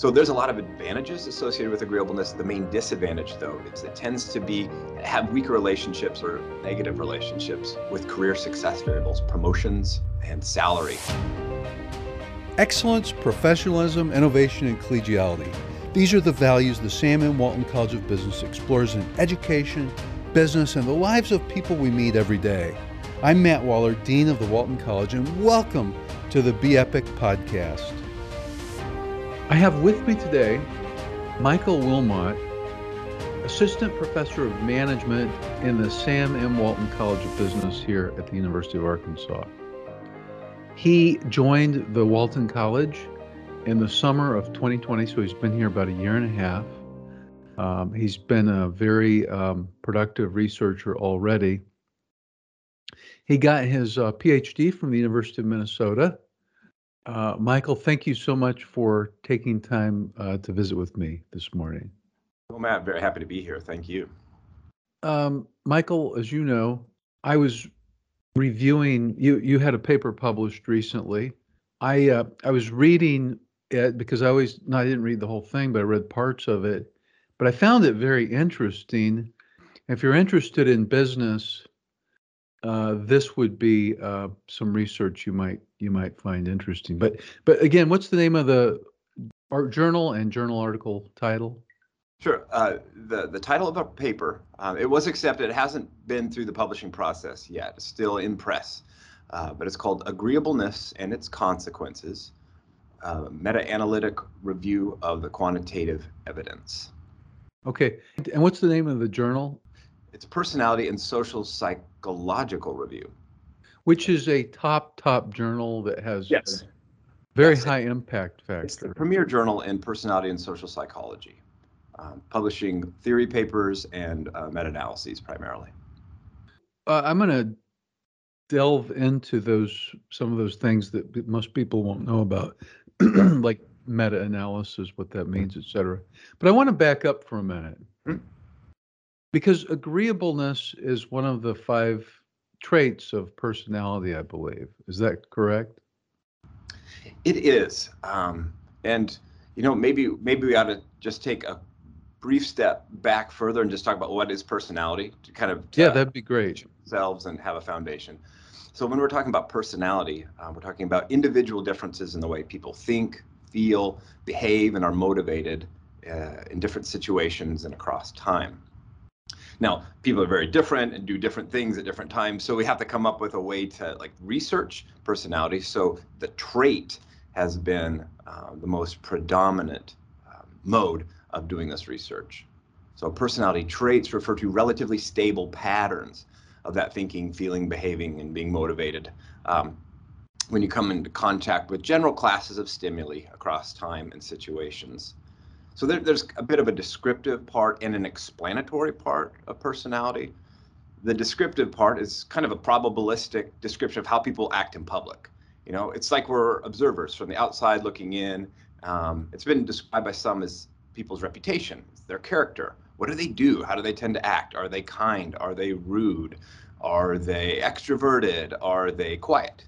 So there's a lot of advantages associated with agreeableness. The main disadvantage, though, is it tends to be have weaker relationships or negative relationships with career success variables, promotions, and salary. Excellence, professionalism, innovation, and collegiality. These are the values the Sam M. Walton College of Business explores in education, business, and the lives of people we meet every day. I'm Matt Waller, Dean of the Walton College, and welcome to the Be Epic podcast. I have with me today Michael Wilmot, Assistant Professor of Management in the Sam M. Walton College of Business here at the University of Arkansas. He joined the Walton College in the summer of 2020, so he's been here about a year and a half. Um, he's been a very um, productive researcher already. He got his uh, PhD from the University of Minnesota. Uh, Michael, thank you so much for taking time uh, to visit with me this morning. Well, Matt, very happy to be here. Thank you. Um, Michael, as you know, I was reviewing. You you had a paper published recently. I uh, I was reading it because I always no, I didn't read the whole thing, but I read parts of it. But I found it very interesting. If you're interested in business, uh, this would be uh, some research you might you might find interesting. But but again, what's the name of the art journal and journal article title? Sure. Uh, the the title of our paper um, it was accepted. It hasn't been through the publishing process yet. It's still in press, uh, but it's called Agreeableness and Its Consequences: uh, Meta-analytic Review of the Quantitative Evidence. Okay. And what's the name of the journal? It's Personality and Social Psychological Review. Which is a top, top journal that has yes. very yes. high impact factor. It's the premier journal in personality and social psychology, um, publishing theory papers and uh, meta-analyses primarily. Uh, I'm going to delve into those some of those things that most people won't know about, like meta-analysis, what that means, et cetera. But I want to back up for a minute. Mm-hmm. Because agreeableness is one of the five traits of personality, I believe. Is that correct? It is. Um, and, you know, maybe maybe we ought to just take a brief step back further and just talk about what is personality to kind of yeah that'd be great Selves and have a foundation so when we're talking about personality uh, we're talking about individual differences in the way people think feel behave and are motivated uh, in different situations and across time now, people are very different and do different things at different times, so we have to come up with a way to like research personality. So the trait has been uh, the most predominant um, mode of doing this research. So personality traits refer to relatively stable patterns of that thinking, feeling, behaving, and being motivated. Um, when you come into contact with general classes of stimuli across time and situations. So there, there's a bit of a descriptive part and an explanatory part of personality. The descriptive part is kind of a probabilistic description of how people act in public. You know, it's like we're observers from the outside looking in. Um, it's been described by some as people's reputation, their character. What do they do? How do they tend to act? Are they kind? Are they rude? Are they extroverted? Are they quiet?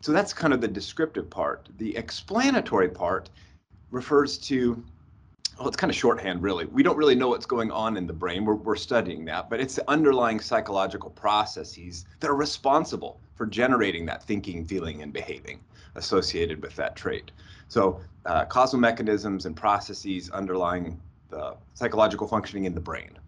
So that's kind of the descriptive part. The explanatory part refers to well, it's kind of shorthand, really. We don't really know what's going on in the brain. We're, we're studying that, but it's the underlying psychological processes that are responsible for generating that thinking, feeling, and behaving associated with that trait. So, uh, causal mechanisms and processes underlying the psychological functioning in the brain.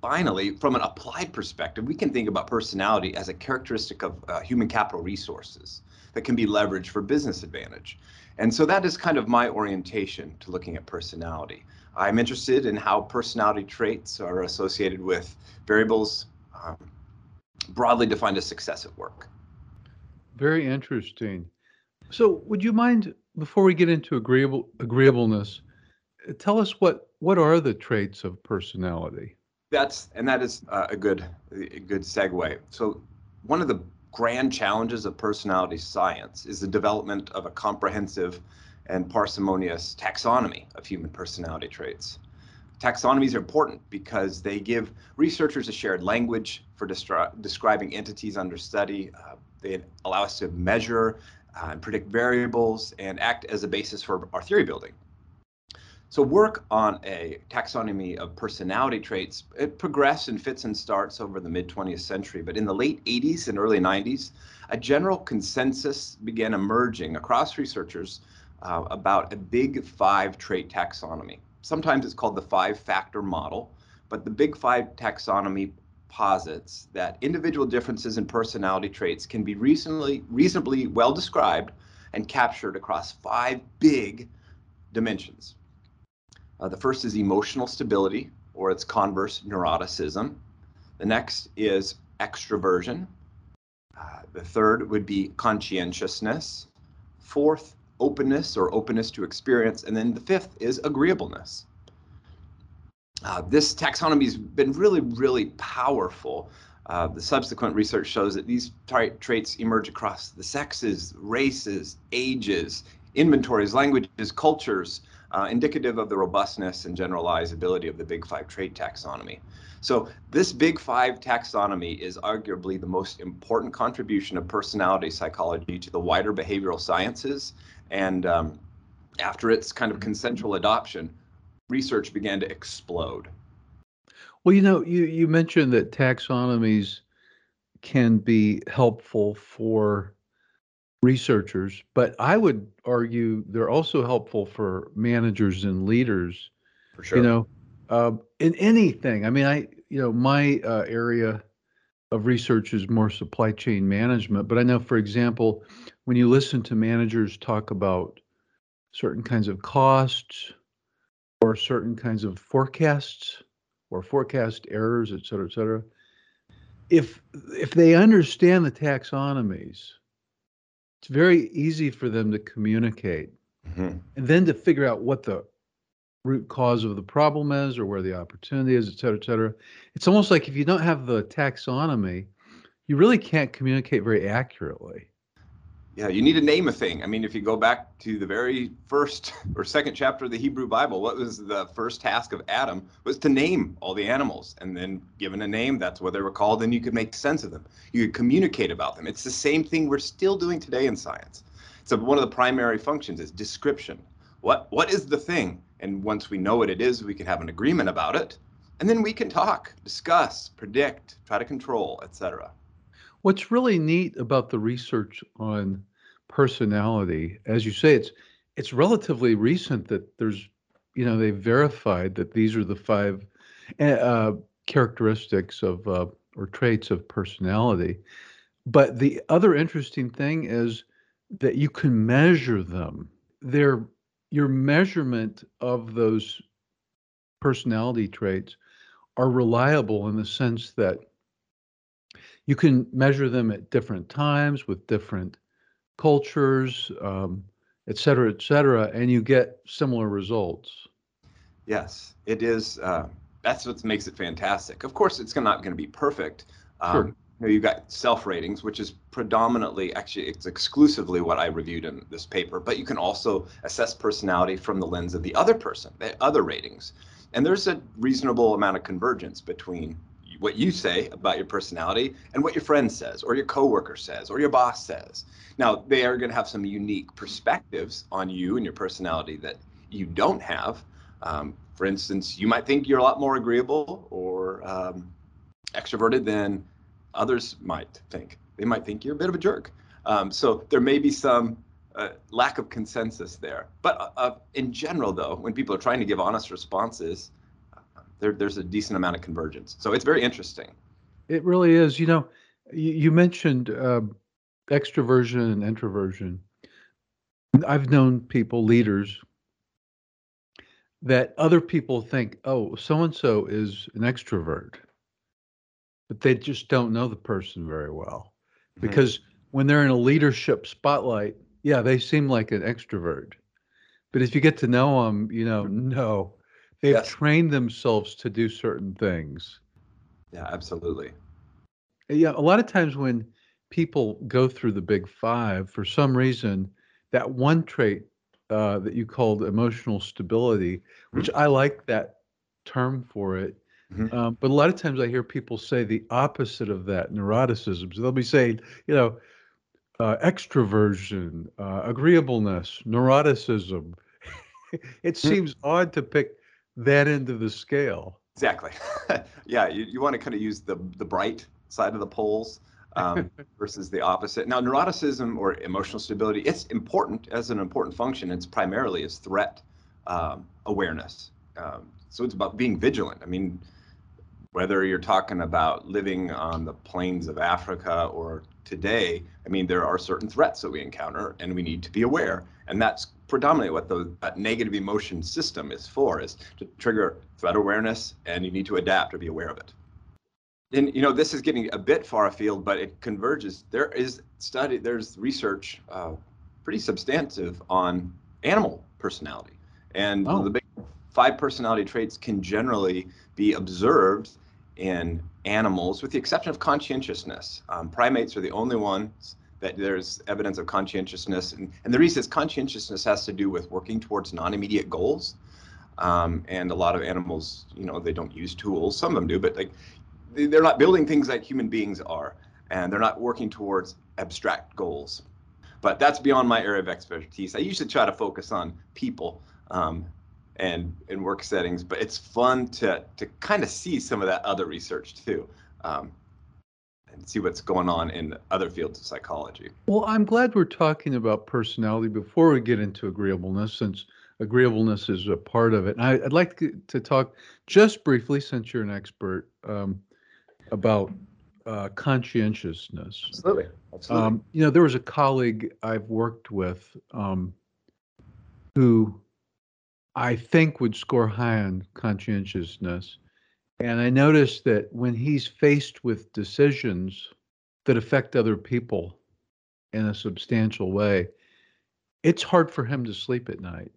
Finally, from an applied perspective, we can think about personality as a characteristic of uh, human capital resources that can be leveraged for business advantage. And so that is kind of my orientation to looking at personality. I'm interested in how personality traits are associated with variables um, broadly defined as success at work. Very interesting. So, would you mind before we get into agreeable agreeableness, tell us what what are the traits of personality? That's and that is uh, a good a good segue. So, one of the grand challenges of personality science is the development of a comprehensive and parsimonious taxonomy of human personality traits. Taxonomies are important because they give researchers a shared language for describing entities under study. Uh, they allow us to measure uh, and predict variables and act as a basis for our theory building. So work on a taxonomy of personality traits, it progressed in fits and starts over the mid 20th century, but in the late 80s and early 90s, a general consensus began emerging across researchers uh, about a big five trait taxonomy. Sometimes it's called the five factor model, but the big five taxonomy posits that individual differences in personality traits can be reasonably, reasonably well described and captured across five big dimensions. Uh, the first is emotional stability, or its converse, neuroticism. The next is extroversion. Uh, the third would be conscientiousness. Fourth, openness or openness to experience. And then the fifth is agreeableness. Uh, this taxonomy has been really, really powerful. Uh, the subsequent research shows that these tra traits emerge across the sexes, races, ages, inventories, languages, cultures, uh, indicative of the robustness and generalizability of the Big Five trait taxonomy. So this Big Five taxonomy is arguably the most important contribution of personality psychology to the wider behavioral sciences. And um, after its kind of consensual adoption, research began to explode. Well, you know, you, you mentioned that taxonomies can be helpful for researchers, but I would argue they're also helpful for managers and leaders. For sure. You know, uh, in anything. I mean, I you know my uh, area of research is more supply chain management, but I know, for example, when you listen to managers talk about certain kinds of costs or certain kinds of forecasts or forecast errors, et cetera, et cetera. If if they understand the taxonomies, it's very easy for them to communicate mm-hmm. and then to figure out what the root cause of the problem is or where the opportunity is, et cetera, et cetera. It's almost like if you don't have the taxonomy, you really can't communicate very accurately yeah, you need to name a thing. I mean, if you go back to the very first or second chapter of the Hebrew Bible, what was the first task of Adam was to name all the animals. And then given a name, that's what they were called, and you could make sense of them. You could communicate about them. It's the same thing we're still doing today in science. So one of the primary functions is description. What what is the thing? And once we know what it is, we can have an agreement about it. And then we can talk, discuss, predict, try to control, etc. What's really neat about the research on personality, as you say, it's it's relatively recent that there's, you know, they verified that these are the five eh, uh, characteristics of uh, or traits of personality. But the other interesting thing is that you can measure them. They're your measurement of those personality traits are reliable in the sense that you can measure them at different times with different cultures, um, et cetera, et cetera, and you get similar results. Yes, it is. Uh, that's what makes it fantastic. Of course, it's not going to be perfect. Um, sure. You know, you've got self ratings, which is predominantly, actually, it's exclusively what I reviewed in this paper, but you can also assess personality from the lens of the other person, the other ratings. And there's a reasonable amount of convergence between what you say about your personality and what your friend says or your coworker says or your boss says. Now, they are going to have some unique perspectives on you and your personality that you don't have. Um, for instance, you might think you're a lot more agreeable or um, extroverted than others might think. They might think you're a bit of a jerk. Um, so there may be some uh, lack of consensus there. But uh, in general, though, when people are trying to give honest responses, there, there's a decent amount of convergence. So it's very interesting. It really is. You know, you, you mentioned uh, extroversion and introversion. I've known people, leaders, that other people think, oh, so and so is an extrovert, but they just don't know the person very well. Mm-hmm. Because when they're in a leadership spotlight, yeah, they seem like an extrovert. But if you get to know them, you know, no, They've yes. trained themselves to do certain things. Yeah, absolutely. Yeah, a lot of times when people go through the big five, for some reason, that one trait uh, that you called emotional stability, which mm-hmm. I like that term for it. Mm-hmm. Um, but a lot of times I hear people say the opposite of that, neuroticism. So they'll be saying, you know, uh, extroversion, uh, agreeableness, neuroticism. it hmm. seems odd to pick that end of the scale. Exactly. yeah, you, you want to kind of use the the bright side of the poles um, versus the opposite. Now, neuroticism or emotional stability, it's important as an important function. It's primarily as threat um, awareness. Um, so it's about being vigilant. I mean, whether you're talking about living on the plains of Africa or today, I mean, there are certain threats that we encounter and we need to be aware. And that's predominantly what the negative emotion system is for, is to trigger threat awareness and you need to adapt or be aware of it. And you know, this is getting a bit far afield, but it converges. There is study, there's research, uh, pretty substantive on animal personality. And oh. the big five personality traits can generally be observed in animals, with the exception of conscientiousness. Um, primates are the only ones that there's evidence of conscientiousness. And, and the reason is conscientiousness has to do with working towards non-immediate goals. Um, and a lot of animals, you know, they don't use tools. Some of them do, but like they're not building things like human beings are, and they're not working towards abstract goals. But that's beyond my area of expertise. I usually try to focus on people um, and in work settings, but it's fun to to kind of see some of that other research too. Um, and see what's going on in other fields of psychology. Well, I'm glad we're talking about personality before we get into agreeableness, since agreeableness is a part of it. And I, would like to, to, talk just briefly, since you're an expert, um, about uh, conscientiousness. Absolutely. Absolutely. Um, you know, there was a colleague I've worked with um, who I think would score high on conscientiousness. And I noticed that when he's faced with decisions that affect other people in a substantial way, it's hard for him to sleep at night.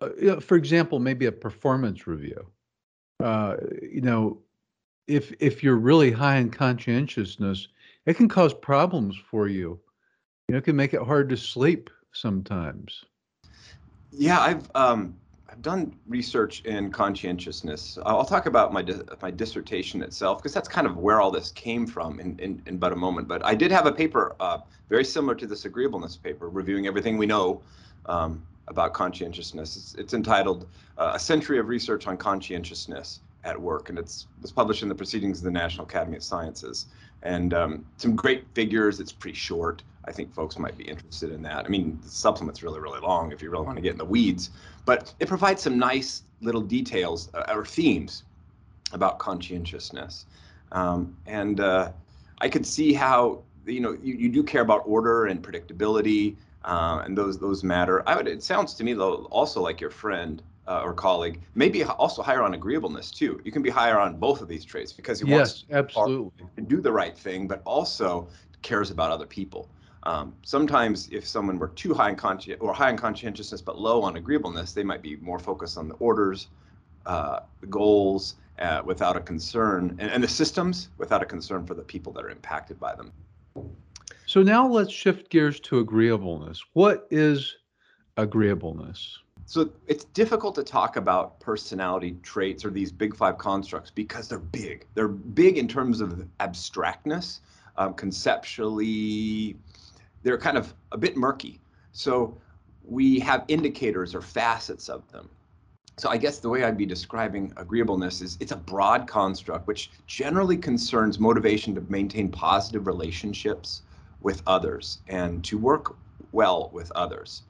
Uh, you know, for example, maybe a performance review. Uh, you know, if if you're really high in conscientiousness, it can cause problems for you. You know, it can make it hard to sleep sometimes. Yeah, I've um, I've done research in conscientiousness. I'll talk about my my dissertation itself because that's kind of where all this came from in, in, in about a moment. But I did have a paper uh, very similar to this agreeableness paper, reviewing everything we know um, about conscientiousness. It's, it's entitled uh, "A Century of Research on Conscientiousness at Work," and it's was published in the Proceedings of the National Academy of Sciences. And um, some great figures. It's pretty short. I think folks might be interested in that. I mean, the supplement's really, really long if you really want to get in the weeds, but it provides some nice little details uh, or themes about conscientiousness. Um, and uh, I could see how you know you, you do care about order and predictability, uh, and those those matter. I would. It sounds to me though also like your friend uh, or colleague, maybe also higher on agreeableness too. You can be higher on both of these traits because he yes, wants absolutely. to do the right thing, but also cares about other people. Um, sometimes, if someone were too high in consci- or high in conscientiousness but low on agreeableness, they might be more focused on the orders, uh, the goals, uh, without a concern, and, and the systems without a concern for the people that are impacted by them. So now let's shift gears to agreeableness. What is agreeableness? So it's difficult to talk about personality traits or these big five constructs because they're big. They're big in terms of abstractness, um, conceptually, they're kind of a bit murky. So we have indicators or facets of them. So I guess the way I'd be describing agreeableness is it's a broad construct which generally concerns motivation to maintain positive relationships with others and to work well with others.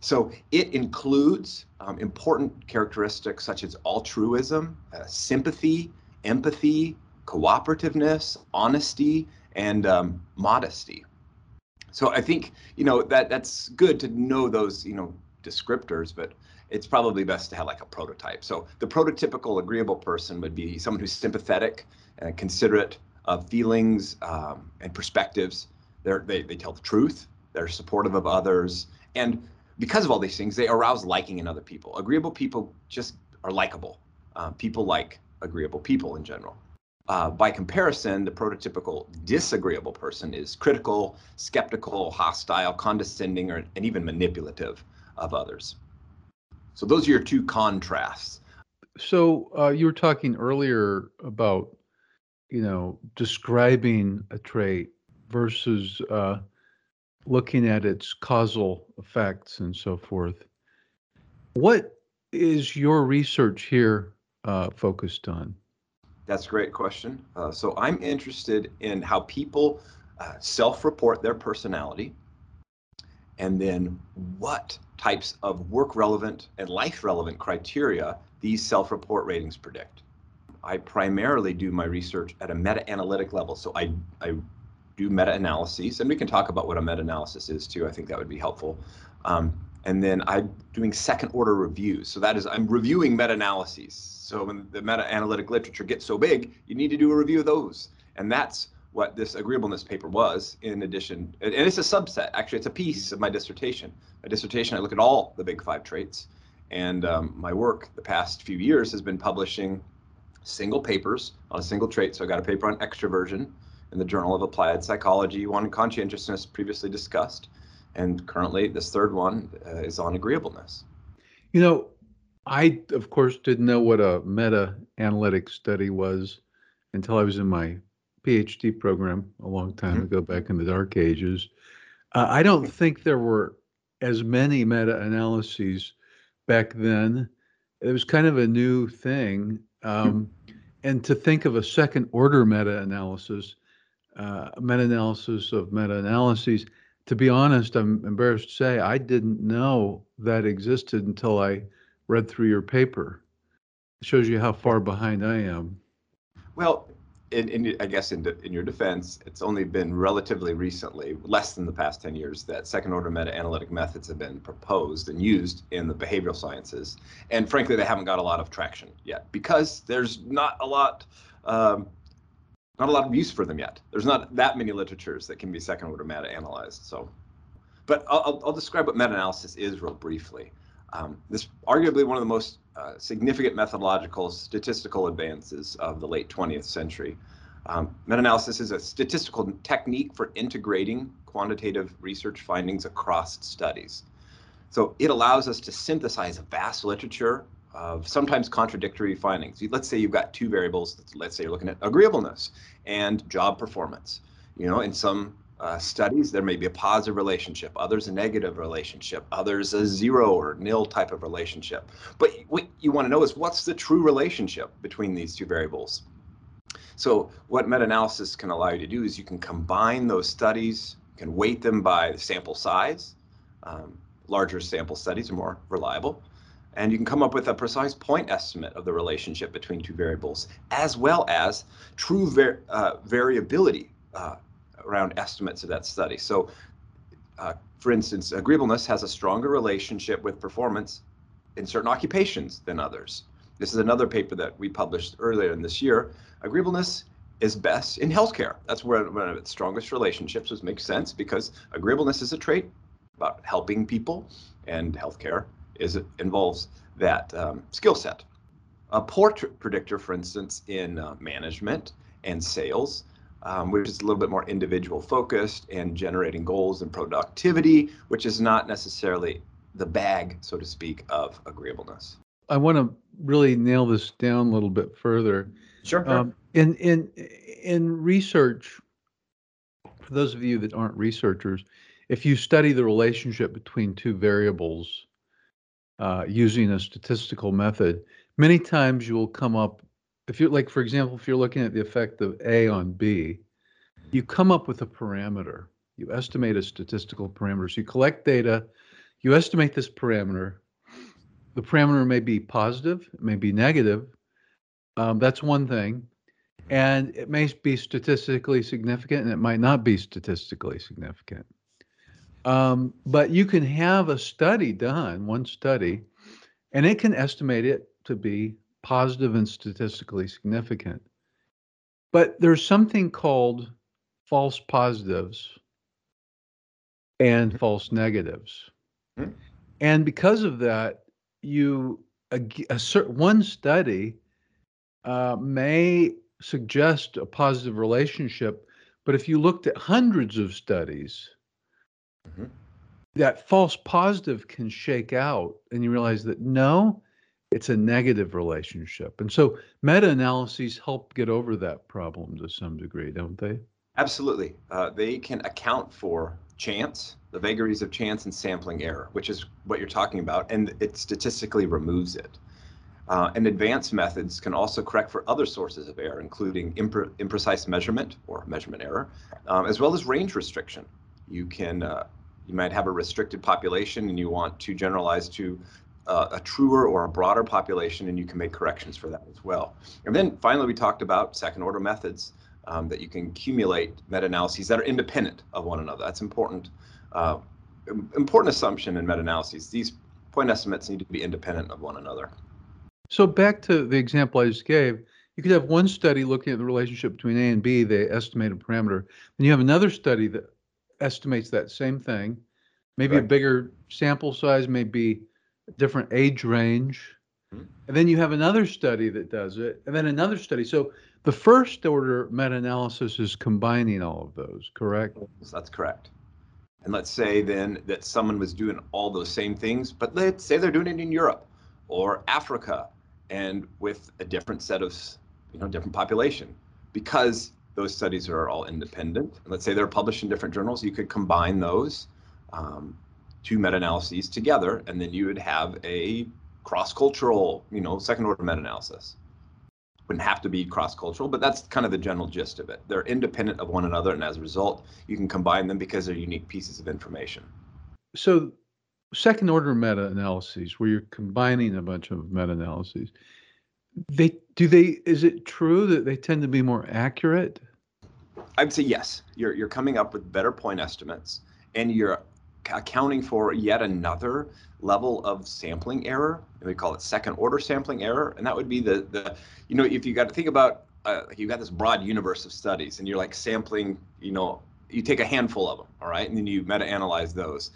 So it includes um, important characteristics such as altruism, uh, sympathy, empathy, cooperativeness, honesty, and um, modesty. So I think you know that that's good to know those you know descriptors, but it's probably best to have like a prototype. So the prototypical agreeable person would be someone who's sympathetic and considerate of feelings um, and perspectives. They're, they they tell the truth. They're supportive of others, and because of all these things, they arouse liking in other people. Agreeable people just are likable. Uh, people like agreeable people in general. Uh, by comparison, the prototypical disagreeable person is critical, skeptical, hostile, condescending, or, and even manipulative of others. So those are your two contrasts. So uh, you were talking earlier about, you know, describing a trait versus uh, looking at its causal effects and so forth. What is your research here uh, focused on? That's a great question. Uh, so I'm interested in how people uh, self-report their personality and then what types of work relevant and life relevant criteria these self-report ratings predict. I primarily do my research at a meta-analytic level. So I, I do meta-analyses and we can talk about what a meta-analysis is too. I think that would be helpful. Um, and then I'm doing second order reviews. So that is, I'm reviewing meta-analyses. So when the meta-analytic literature gets so big, you need to do a review of those. And that's what this agreeableness paper was in addition, and it's a subset, actually it's a piece of my dissertation. My dissertation, I look at all the big five traits and um, my work the past few years has been publishing single papers on a single trait. So I got a paper on extroversion in the Journal of Applied Psychology, one conscientiousness previously discussed. And currently this third one uh, is on agreeableness. You know, I, of course, didn't know what a meta analytic study was until I was in my PhD program a long time mm-hmm. ago, back in the dark ages. Uh, I don't think there were as many meta analyses back then. It was kind of a new thing. Um, and to think of a second order meta analysis, uh, meta analysis of meta analyses, to be honest, I'm embarrassed to say I didn't know that existed until I read through your paper. It shows you how far behind I am. Well, in, in, I guess in, in your defense, it's only been relatively recently, less than the past 10 years, that second order meta analytic methods have been proposed and used in the behavioral sciences. And frankly, they haven't got a lot of traction yet because there's not a lot. Um, not a lot of use for them yet. There's not that many literatures that can be second order meta analyzed. So, but I'll, I'll describe what meta analysis is real briefly. Um, this arguably one of the most uh, significant methodological statistical advances of the late 20th century. Um, meta-analysis is a statistical technique for integrating quantitative research findings across studies. So it allows us to synthesize a vast literature of sometimes contradictory findings. Let's say you've got two variables. Let's say you're looking at agreeableness and job performance. You know, in some uh, studies, there may be a positive relationship, others a negative relationship, others a zero or nil type of relationship. But what you want to know is what's the true relationship between these two variables? So what meta-analysis can allow you to do is you can combine those studies, you can weight them by sample size. Um, larger sample studies are more reliable. And you can come up with a precise point estimate of the relationship between two variables, as well as true var uh, variability uh, around estimates of that study. So, uh, for instance, agreeableness has a stronger relationship with performance in certain occupations than others. This is another paper that we published earlier in this year. Agreeableness is best in healthcare. That's where one of its strongest relationships, which makes sense because agreeableness is a trait about helping people, and healthcare is it involves that um, skill set. A poor predictor, for instance, in uh, management and sales um, which is a little bit more individual focused and generating goals and productivity, which is not necessarily the bag, so to speak, of agreeableness. I want to really nail this down a little bit further. Sure. Um, in in in research, for those of you that aren't researchers, if you study the relationship between two variables uh, using a statistical method, many times you will come up if you're like, for example, if you're looking at the effect of A on B, you come up with a parameter. You estimate a statistical parameter. So you collect data, you estimate this parameter. The parameter may be positive, it may be negative. Um, that's one thing. And it may be statistically significant and it might not be statistically significant. Um, but you can have a study done, one study, and it can estimate it to be positive and statistically significant. But there's something called false positives and mm-hmm. false negatives. Mm-hmm. And because of that, you a, a certain one study uh, may suggest a positive relationship, but if you looked at hundreds of studies, mm-hmm. that false positive can shake out, and you realize that no, it's a negative relationship. And so meta analyses help get over that problem to some degree, don't they? Absolutely. Uh, they can account for chance, the vagaries of chance and sampling error, which is what you're talking about, and it statistically removes it. Uh, and advanced methods can also correct for other sources of error, including impre imprecise measurement or measurement error, um, as well as range restriction. You can, uh, you might have a restricted population and you want to generalize to uh, a truer or a broader population, and you can make corrections for that as well. And then finally, we talked about second order methods um, that you can accumulate meta-analyses that are independent of one another. That's important. Uh, important assumption in meta-analyses. These point estimates need to be independent of one another. So back to the example I just gave, you could have one study looking at the relationship between A and B, they estimate a parameter. and you have another study that estimates that same thing, maybe right. a bigger sample size, maybe a different age range. Mm-hmm. And then you have another study that does it, and then another study. So the first order meta-analysis is combining all of those, correct? That's correct. And let's say then that someone was doing all those same things, but let's say they're doing it in Europe or Africa and with a different set of, you know, different population. Because those studies are all independent, let's say they're published in different journals, you could combine those um, two meta-analyses together, and then you would have a cross-cultural, you know, second order meta-analysis wouldn't have to be cross-cultural, but that's kind of the general gist of it. They're independent of one another, and as a result, you can combine them because they're unique pieces of information. So, second order meta-analyses, where you're combining a bunch of meta-analyses, they do they is it true that they tend to be more accurate? I'd say yes. You're you're coming up with better point estimates, and you're accounting for yet another level of sampling error. And we call it second order sampling error. And that would be the, the you know, if you got to think about, uh, you got this broad universe of studies and you're like sampling, you know, you take a handful of them, all right, and then you meta-analyze those.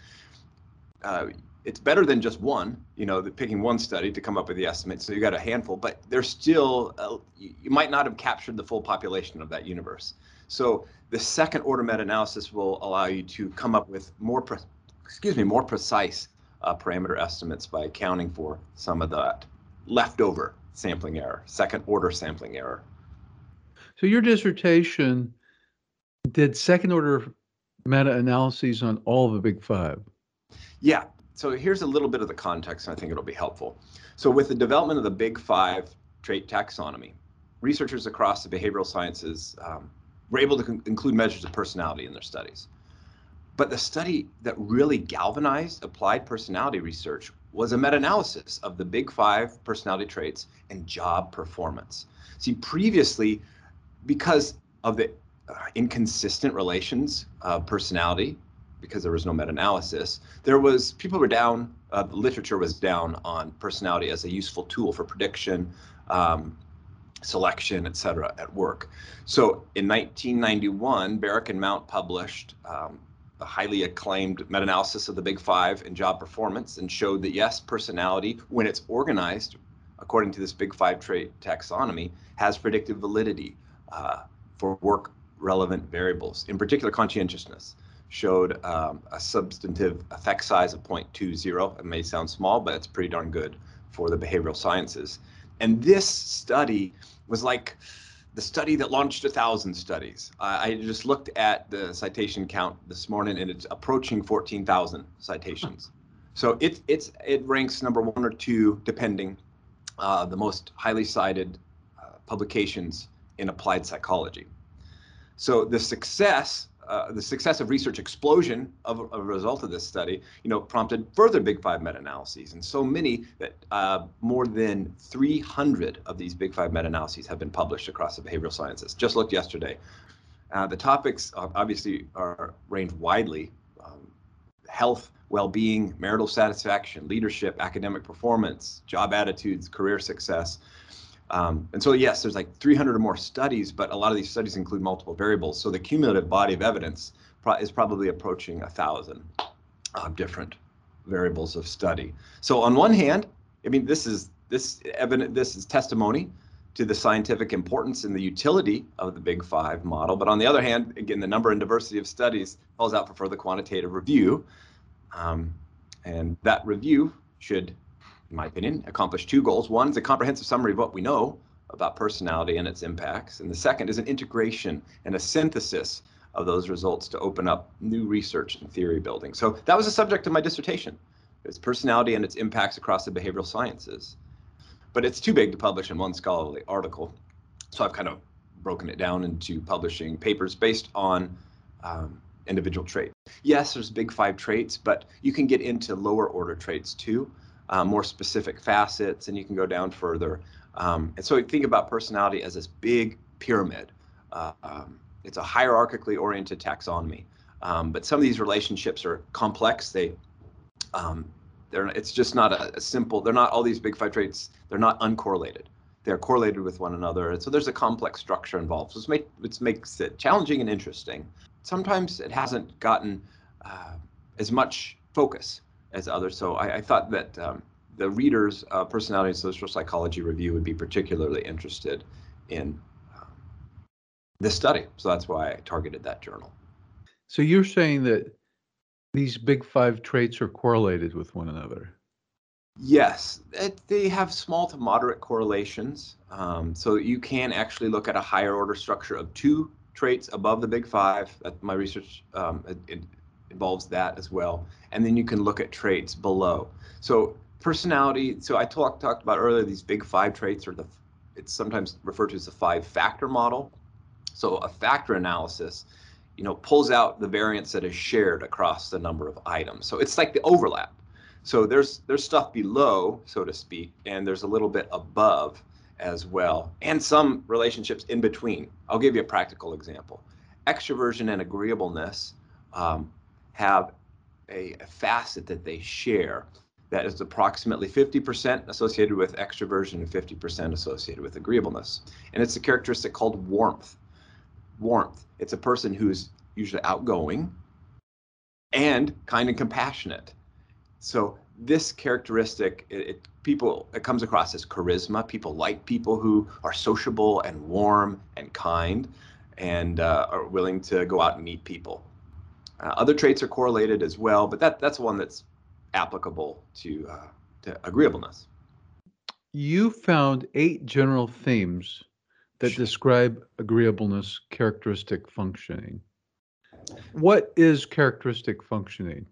Uh, it's better than just one, you know, picking one study to come up with the estimate. So you got a handful, but there's still, uh, you might not have captured the full population of that universe. So the second order meta-analysis will allow you to come up with more excuse me, more precise uh, parameter estimates by accounting for some of that leftover sampling error, second order sampling error. So your dissertation did second order meta-analyses on all the big five. Yeah, so here's a little bit of the context, and I think it'll be helpful. So with the development of the big five trait taxonomy, researchers across the behavioral sciences um, were able to include measures of personality in their studies. But the study that really galvanized applied personality research was a meta-analysis of the big five personality traits and job performance. See, previously, because of the uh, inconsistent relations of personality, because there was no meta-analysis, there was people were down. Uh, the literature was down on personality as a useful tool for prediction, um, selection, et cetera, at work. So in 1991, Barrick and Mount published um, a highly acclaimed meta-analysis of the Big Five and job performance and showed that yes, personality, when it's organized according to this Big Five trait taxonomy, has predictive validity uh, for work relevant variables. In particular, conscientiousness showed um, a substantive effect size of 0.20. It may sound small, but it's pretty darn good for the behavioral sciences. And this study was like the study that launched a thousand studies. I just looked at the citation count this morning, and it's approaching 14,000 citations. So it it's it ranks number one or two, depending, uh, the most highly cited uh, publications in applied psychology. So the success uh, the success of research explosion of, of, a result of this study, you know, prompted further Big Five meta-analyses, and so many that uh, more than 300 of these Big Five meta-analyses have been published across the behavioral sciences. Just looked yesterday. Uh, the topics obviously are range widely: um, health, well-being, marital satisfaction, leadership, academic performance, job attitudes, career success. Um, and so, yes, there's like 300 or more studies, but a lot of these studies include multiple variables. So the cumulative body of evidence pro is probably approaching a thousand uh, different variables of study. So on one hand, I mean, this is this evident. This is testimony to the scientific importance and the utility of the Big Five model. But on the other hand, again, the number and diversity of studies calls out for further quantitative review. Um, and that review should in my opinion, accomplish two goals. One is a comprehensive summary of what we know about personality and its impacts. And the second is an integration and a synthesis of those results to open up new research and theory building. So that was the subject of my dissertation. It's personality and its impacts across the behavioral sciences. But it's too big to publish in one scholarly article. So I've kind of broken it down into publishing papers based on um, individual traits. Yes, there's big five traits, but you can get into lower order traits too, uh, more specific facets, and you can go down further. Um, and so think about personality as this big pyramid. Uh, um, it's a hierarchically oriented taxonomy. Um, but some of these relationships are complex. They, um, they're, it's just not a, a, simple. They're not all these big five traits. They're not uncorrelated. They're correlated with one another, and so there's a complex structure involved. So make, which makes it challenging and interesting. Sometimes it hasn't gotten uh, as much focus as others. So I, I thought that um, the readers, uh, Personality and Social Psychology Review, would be particularly interested in this study. So that's why I targeted that journal. So you're saying that these big five traits are correlated with one another? Yes, it, they have small to moderate correlations. Um, so you can actually look at a higher order structure of two traits above the big five. That my research um, it, it involves that as well. And then you can look at traits below. So personality. So I talked talked about earlier these big five traits, or the it's sometimes referred to as the five factor model. So a factor analysis, you know, pulls out the variance that is shared across the number of items. So it's like the overlap. So there's there's stuff below, so to speak, and there's a little bit above as well, and some relationships in between. I'll give you a practical example. Extroversion and agreeableness um, have a, facet that they share that is approximately 50% associated with extroversion and 50% associated with agreeableness. And it's a characteristic called warmth warmth. It's a person who's usually outgoing and kind and compassionate. So this characteristic, it, it, people it comes across as charisma. People like people who are sociable and warm and kind, and uh, are willing to go out and meet people. Uh, other traits are correlated as well, but that that's one that's applicable to uh, to agreeableness. You found eight general themes that describe agreeableness characteristic functioning. What is characteristic functioning?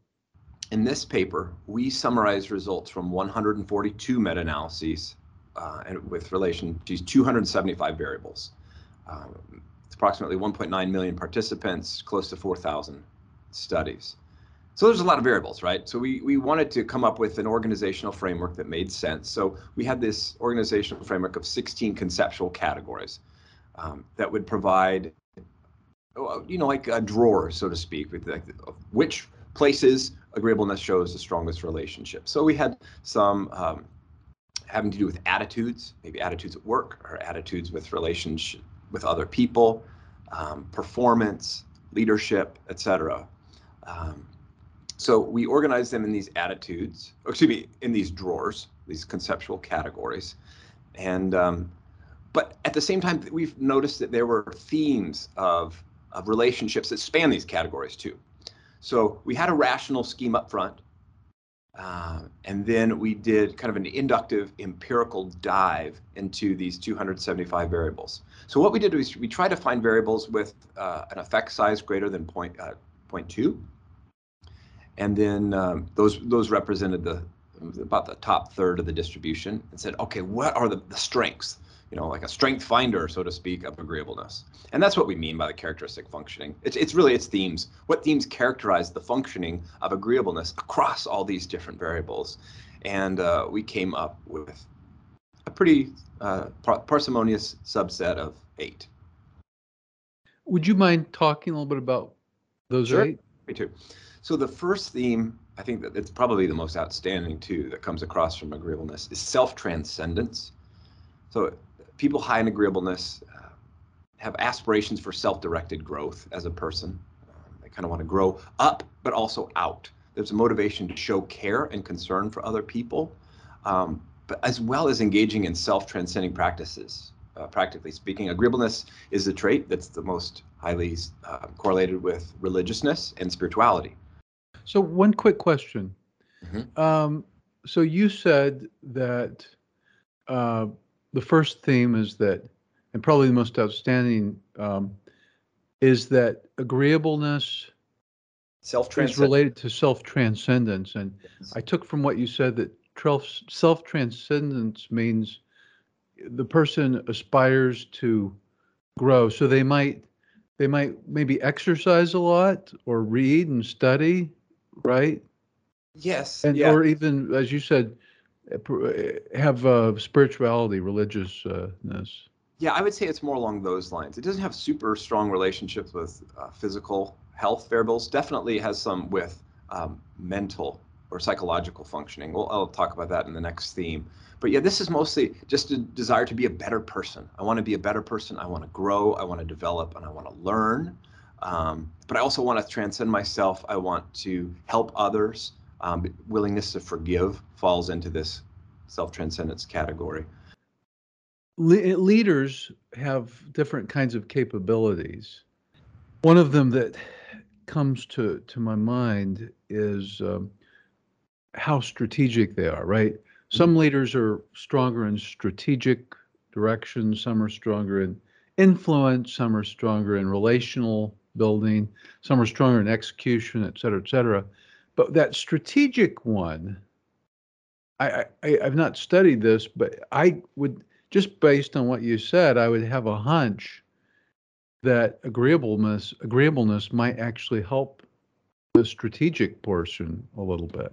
In this paper, we summarize results from 142 meta-analyses uh, and with relation to 275 variables. Um, it's approximately 1.9 million participants, close to 4,000 studies. So there's a lot of variables, right? So we, we wanted to come up with an organizational framework that made sense. So we had this organizational framework of 16 conceptual categories um, that would provide, oh, you know, like a drawer, so to speak, with like which places agreeableness shows the strongest relationship. So we had some um, having to do with attitudes, maybe attitudes at work or attitudes with relationship with other people, um, performance, leadership, etc. Um, so we organize them in these attitudes, excuse me, in these drawers, these conceptual categories. And um, but at the same time, we've noticed that there were themes of, of relationships that span these categories too. So we had a rational scheme up front, uh, and then we did kind of an inductive empirical dive into these 275 variables. So what we did was we tried to find variables with uh, an effect size greater than point, uh, 0.2 and then um, those those represented the about the top third of the distribution and said, okay, what are the, the strengths? You know, like a strength finder, so to speak, of agreeableness. And that's what we mean by the characteristic functioning. It's, it's really its themes. What themes characterize the functioning of agreeableness across all these different variables? And uh, we came up with a pretty uh, par parsimonious subset of eight. Would you mind talking a little bit about those sure. eight? Me too. So the first theme, I think that it's probably the most outstanding too, that comes across from agreeableness is self-transcendence. So people high in agreeableness uh, have aspirations for self-directed growth as a person. Um, they kind of want to grow up, but also out. There's a motivation to show care and concern for other people, um, but as well as engaging in self-transcending practices. Uh, practically speaking, agreeableness is a trait that's the most highly uh, correlated with religiousness and spirituality. So one quick question. Mm-hmm. Um, so you said that uh, the first theme is that, and probably the most outstanding, um, is that agreeableness is related to self transcendence. And I took from what you said that self transcendence means the person aspires to grow. So they might they might maybe exercise a lot or read and study, right? Yes. And yeah. or even as you said, eh, eh, have uh, spirituality, religiousness. Yeah, I would say it's more along those lines. It doesn't have super strong relationships with uh, physical health variables. Definitely has some with um, mental or psychological functioning. Well, I'll talk about that in the next theme. But yeah, this is mostly just a desire to be a better person. I want to be a better person. I want to grow. I want to develop, and I want to learn. Um, but I also want to transcend myself. I want to help others. Um, willingness to forgive falls into this self transcendence category le- leaders have different kinds of capabilities. One of them that comes to, to my mind is um, how strategic they are, right? Some mm-hmm. leaders are stronger in strategic direction, some are stronger in influence, some are stronger in relational building, some are stronger in execution, et cetera, et cetera. But that strategic one, I, I I've not studied this, but I would just based on what you said, I would have a hunch that agreeableness agreeableness might actually help the strategic portion a little bit.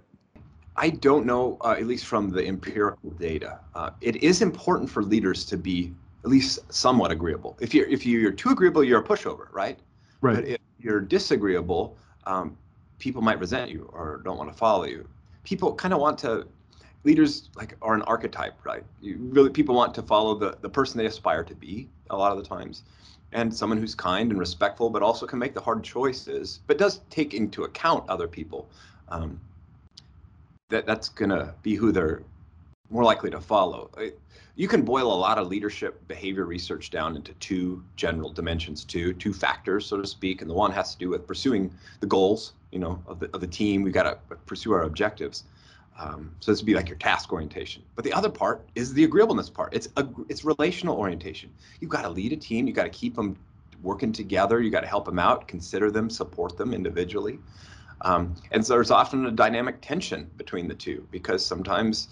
I don't know, uh, at least from the empirical data. Uh, it is important for leaders to be at least somewhat agreeable. If you're if you're too agreeable, you're a pushover, right? Right. But if you're disagreeable, um, people might resent you or don't want to follow you. People kind of want to leaders like are an archetype, right? You really people want to follow the the person they aspire to be a lot of the times, and someone who's kind and respectful, but also can make the hard choices, but does take into account other people. Um, that that's gonna be who they're more likely to follow. You can boil a lot of leadership behavior research down into two general dimensions, two two factors, so to speak, and the one has to do with pursuing the goals, you know, of the of the team. We've got to pursue our objectives um, so this would be like your task orientation. But the other part is the agreeableness part. It's a, it's relational orientation. You've got to lead a team. You've got to keep them working together. You got to help them out, consider them, support them individually. Um, and so there's often a dynamic tension between the two because sometimes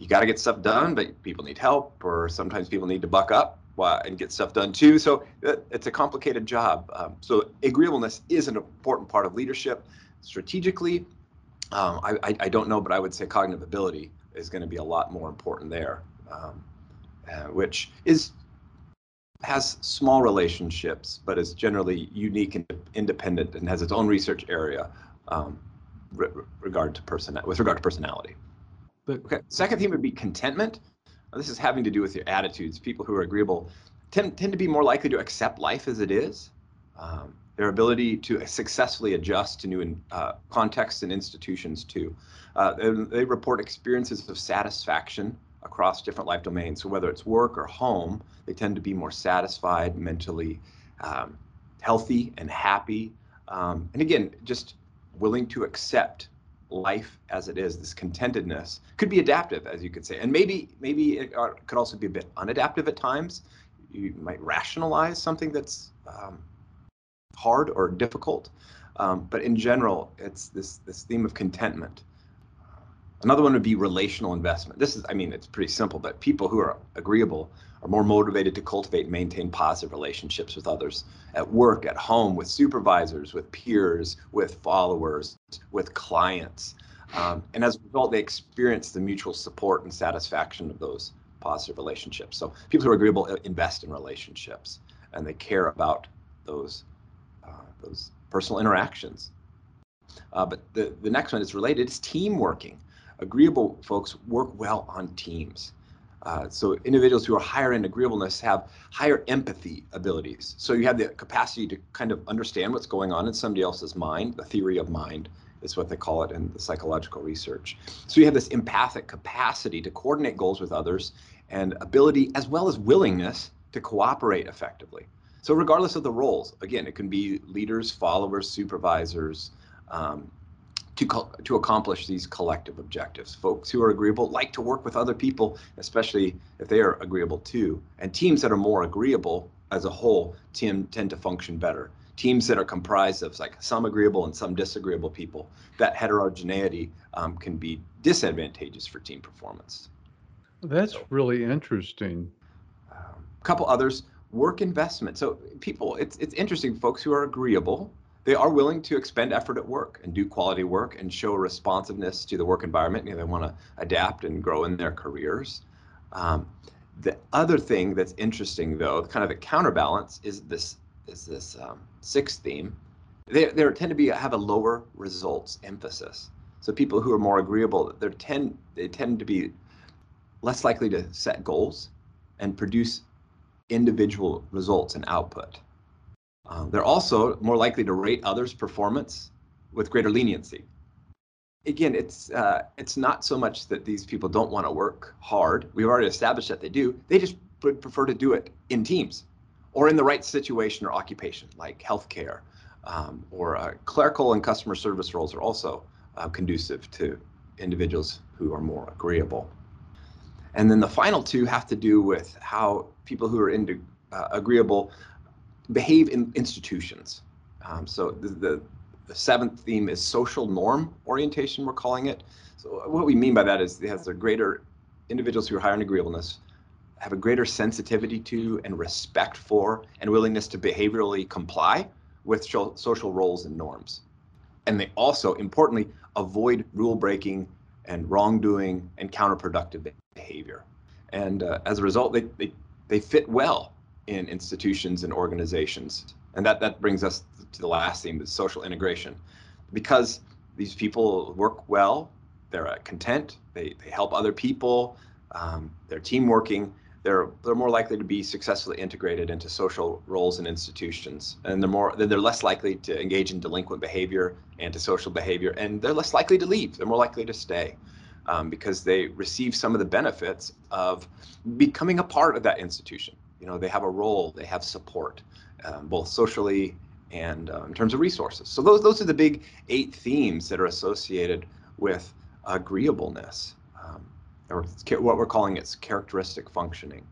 you got to get stuff done, but people need help, or sometimes people need to buck up and get stuff done too. So uh, it's a complicated job. Um, so agreeableness is an important part of leadership. Strategically, um, I, I, don't know, but I would say cognitive ability is going to be a lot more important there, um, uh, which is has small relationships, but is generally unique and independent and has its own research area um, re- regard to person with regard to personality. Okay, second theme would be contentment. this is having to do with your attitudes. People who are agreeable tend tend to be more likely to accept life as it is. Um, their ability to successfully adjust to new uh, contexts and institutions too. Uh, they report experiences of satisfaction across different life domains. So whether it's work or home, they tend to be more satisfied, mentally um, healthy and happy. Um, and again, just willing to accept life as it is. This contentedness could be adaptive, as you could say, and maybe maybe it uh, could also be a bit unadaptive at times. You might rationalize something that's um, hard or difficult. Um, but in general, it's this this theme of contentment. Another one would be relational investment. This is, I mean, it's pretty simple, but people who are agreeable are more motivated to cultivate and maintain positive relationships with others at work, at home, with supervisors, with peers, with followers, with clients. Um, and as a result, they experience the mutual support and satisfaction of those positive relationships. So people who are agreeable invest in relationships and they care about those those personal interactions. Uh, but the, the next one is related, it's team working. Agreeable folks work well on teams. Uh, so individuals who are higher in agreeableness have higher empathy abilities. So you have the capacity to kind of understand what's going on in somebody else's mind. The theory of mind is what they call it in the psychological research. So you have this empathic capacity to coordinate goals with others and ability as well as willingness to cooperate effectively. So regardless of the roles, again, it can be leaders, followers, supervisors, um, to, to accomplish these collective objectives. Folks who are agreeable like to work with other people, especially if they are agreeable too. And teams that are more agreeable as a whole team tend to function better. Teams that are comprised of like some agreeable and some disagreeable people, that heterogeneity um, can be disadvantageous for team performance. That's really interesting. A um, couple others, work investment. So people, it's it's interesting. Folks who are agreeable, they are willing to expend effort at work and do quality work and show responsiveness to the work environment. You know, they want to adapt and grow in their careers. Um, the other thing that's interesting, though, kind of a counterbalance, is this is this um, sixth theme. They, they tend to be have a lower results emphasis. So people who are more agreeable, they tend they tend to be less likely to set goals and produce individual results and output. Uh, they're also more likely to rate others' performance with greater leniency again, it's uh, it's not so much that these people don't want to work hard. We've already established that they do. They just would prefer to do it in teams, or in the right situation or occupation, like healthcare, um, or uh, clerical and customer service roles are also uh, conducive to individuals who are more agreeable. And then the final two have to do with how people who are into uh, agreeable behave in institutions. Um, so the, the the seventh theme is social norm orientation, we're calling it. So what we mean by that is it has a greater individuals who are higher in agreeableness have a greater sensitivity to and respect for and willingness to behaviorally comply with social roles and norms. And they also, importantly, avoid rule breaking and wrongdoing and counterproductive behavior. And uh, as a result, they, they, they fit well in institutions and organizations. And that, that brings us to the last theme, is social integration. Because these people work well, they're uh, content, they, they help other people, um, they're team working, they're they're more likely to be successfully integrated into social roles and institutions, and they're more they're less likely to engage in delinquent behavior, antisocial behavior, and they're less likely to leave. They're more likely to stay um, because they receive some of the benefits of becoming a part of that institution. You know, they have a role, they have support, um, both socially and uh, in terms of resources. So those those are the big eight themes that are associated with agreeableness, um, or what we're calling its characteristic functioning.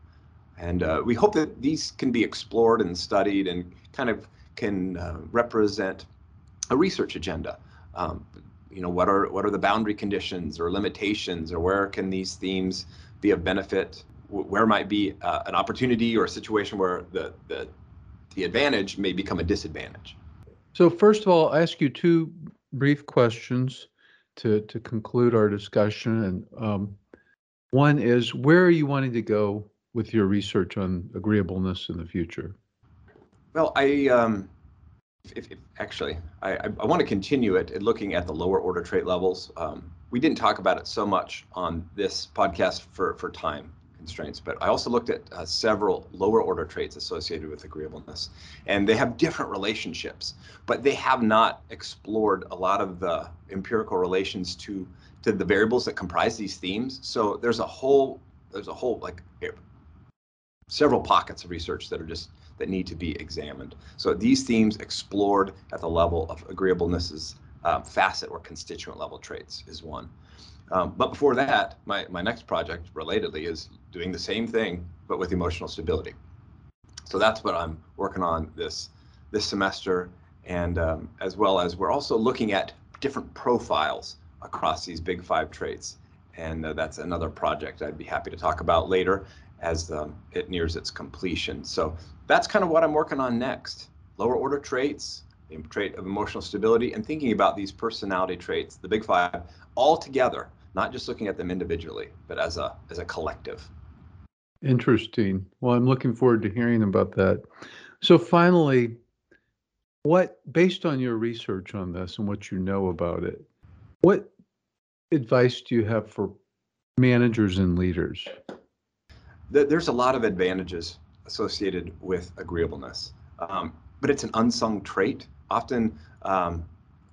And uh, we hope that these can be explored and studied and kind of can uh, represent a research agenda. Um, you know, what are what are the boundary conditions or limitations, or where can these themes be of benefit? Where might be uh, an opportunity or a situation where the, the the advantage may become a disadvantage. So first of all, I ask you two brief questions to to conclude our discussion. And um, one is, where are you wanting to go with your research on agreeableness in the future? Well, I um, if, if, actually I, I, want to continue it at looking at the lower order trait levels. Um, we didn't talk about it so much on this podcast for for time constraints, but I also looked at uh, several lower order traits associated with agreeableness, and they have different relationships, but they have not explored a lot of the empirical relations to to the variables that comprise these themes. So there's a whole there's a whole like several pockets of research that are just that need to be examined. So these themes explored at the level of agreeableness's um, facet or constituent level traits is one. Um, but before that, my, my next project, relatedly, is doing the same thing, but with emotional stability. So that's what I'm working on this this semester, and um, as well as we're also looking at different profiles across these big five traits, and uh, that's another project I'd be happy to talk about later as um, it nears its completion. So that's kind of what I'm working on next: lower order traits, the trait of emotional stability, and thinking about these personality traits, the big five, all together not just looking at them individually, but as a as a collective. Interesting. Well, I'm looking forward to hearing about that. So finally, what based on your research on this and what you know about it, what advice do you have for managers and leaders? There's a lot of advantages associated with agreeableness, um, but it's an unsung trait. Often, um,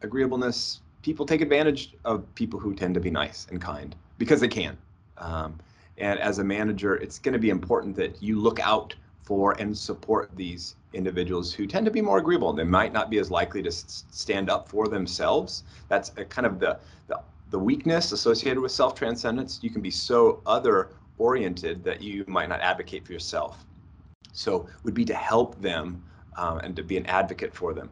agreeableness people take advantage of people who tend to be nice and kind because they can. Um, and as a manager, it's going to be important that you look out for and support these individuals who tend to be more agreeable. They might not be as likely to stand up for themselves. That's kind of the, the, the weakness associated with self transcendence. You can be so other oriented that you might not advocate for yourself. So would be to help them um, and to be an advocate for them.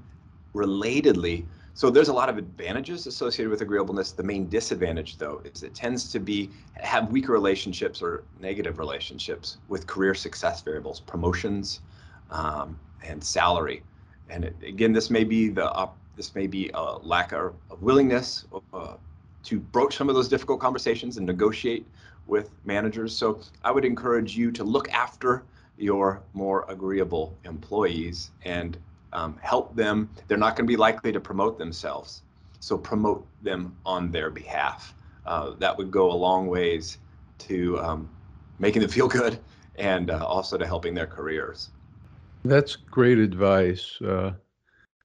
Relatedly, so there's a lot of advantages associated with agreeableness. The main disadvantage, though, is it tends to be have weaker relationships or negative relationships with career success variables, promotions, um, and salary. And it, again, this may be the uh, this may be a lack of, of willingness uh, to broach some of those difficult conversations and negotiate with managers. So I would encourage you to look after your more agreeable employees and um, help them. They're not going to be likely to promote themselves, so promote them on their behalf. Uh, that would go a long ways to um, making them feel good and uh, also to helping their careers. That's great advice, uh,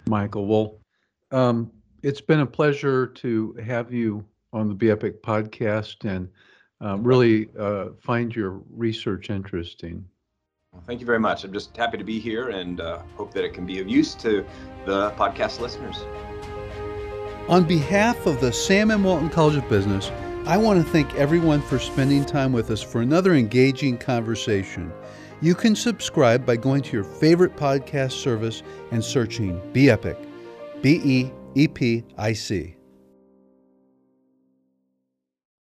Michael. Well, um, it's been a pleasure to have you on the Be Epic podcast and uh, really uh, find your research interesting. Well, thank you very much. I'm just happy to be here and uh, hope that it can be of use to the podcast listeners. On behalf of the Sam M. Walton College of Business, I want to thank everyone for spending time with us for another engaging conversation. You can subscribe by going to your favorite podcast service and searching Be Epic, B E E P I C.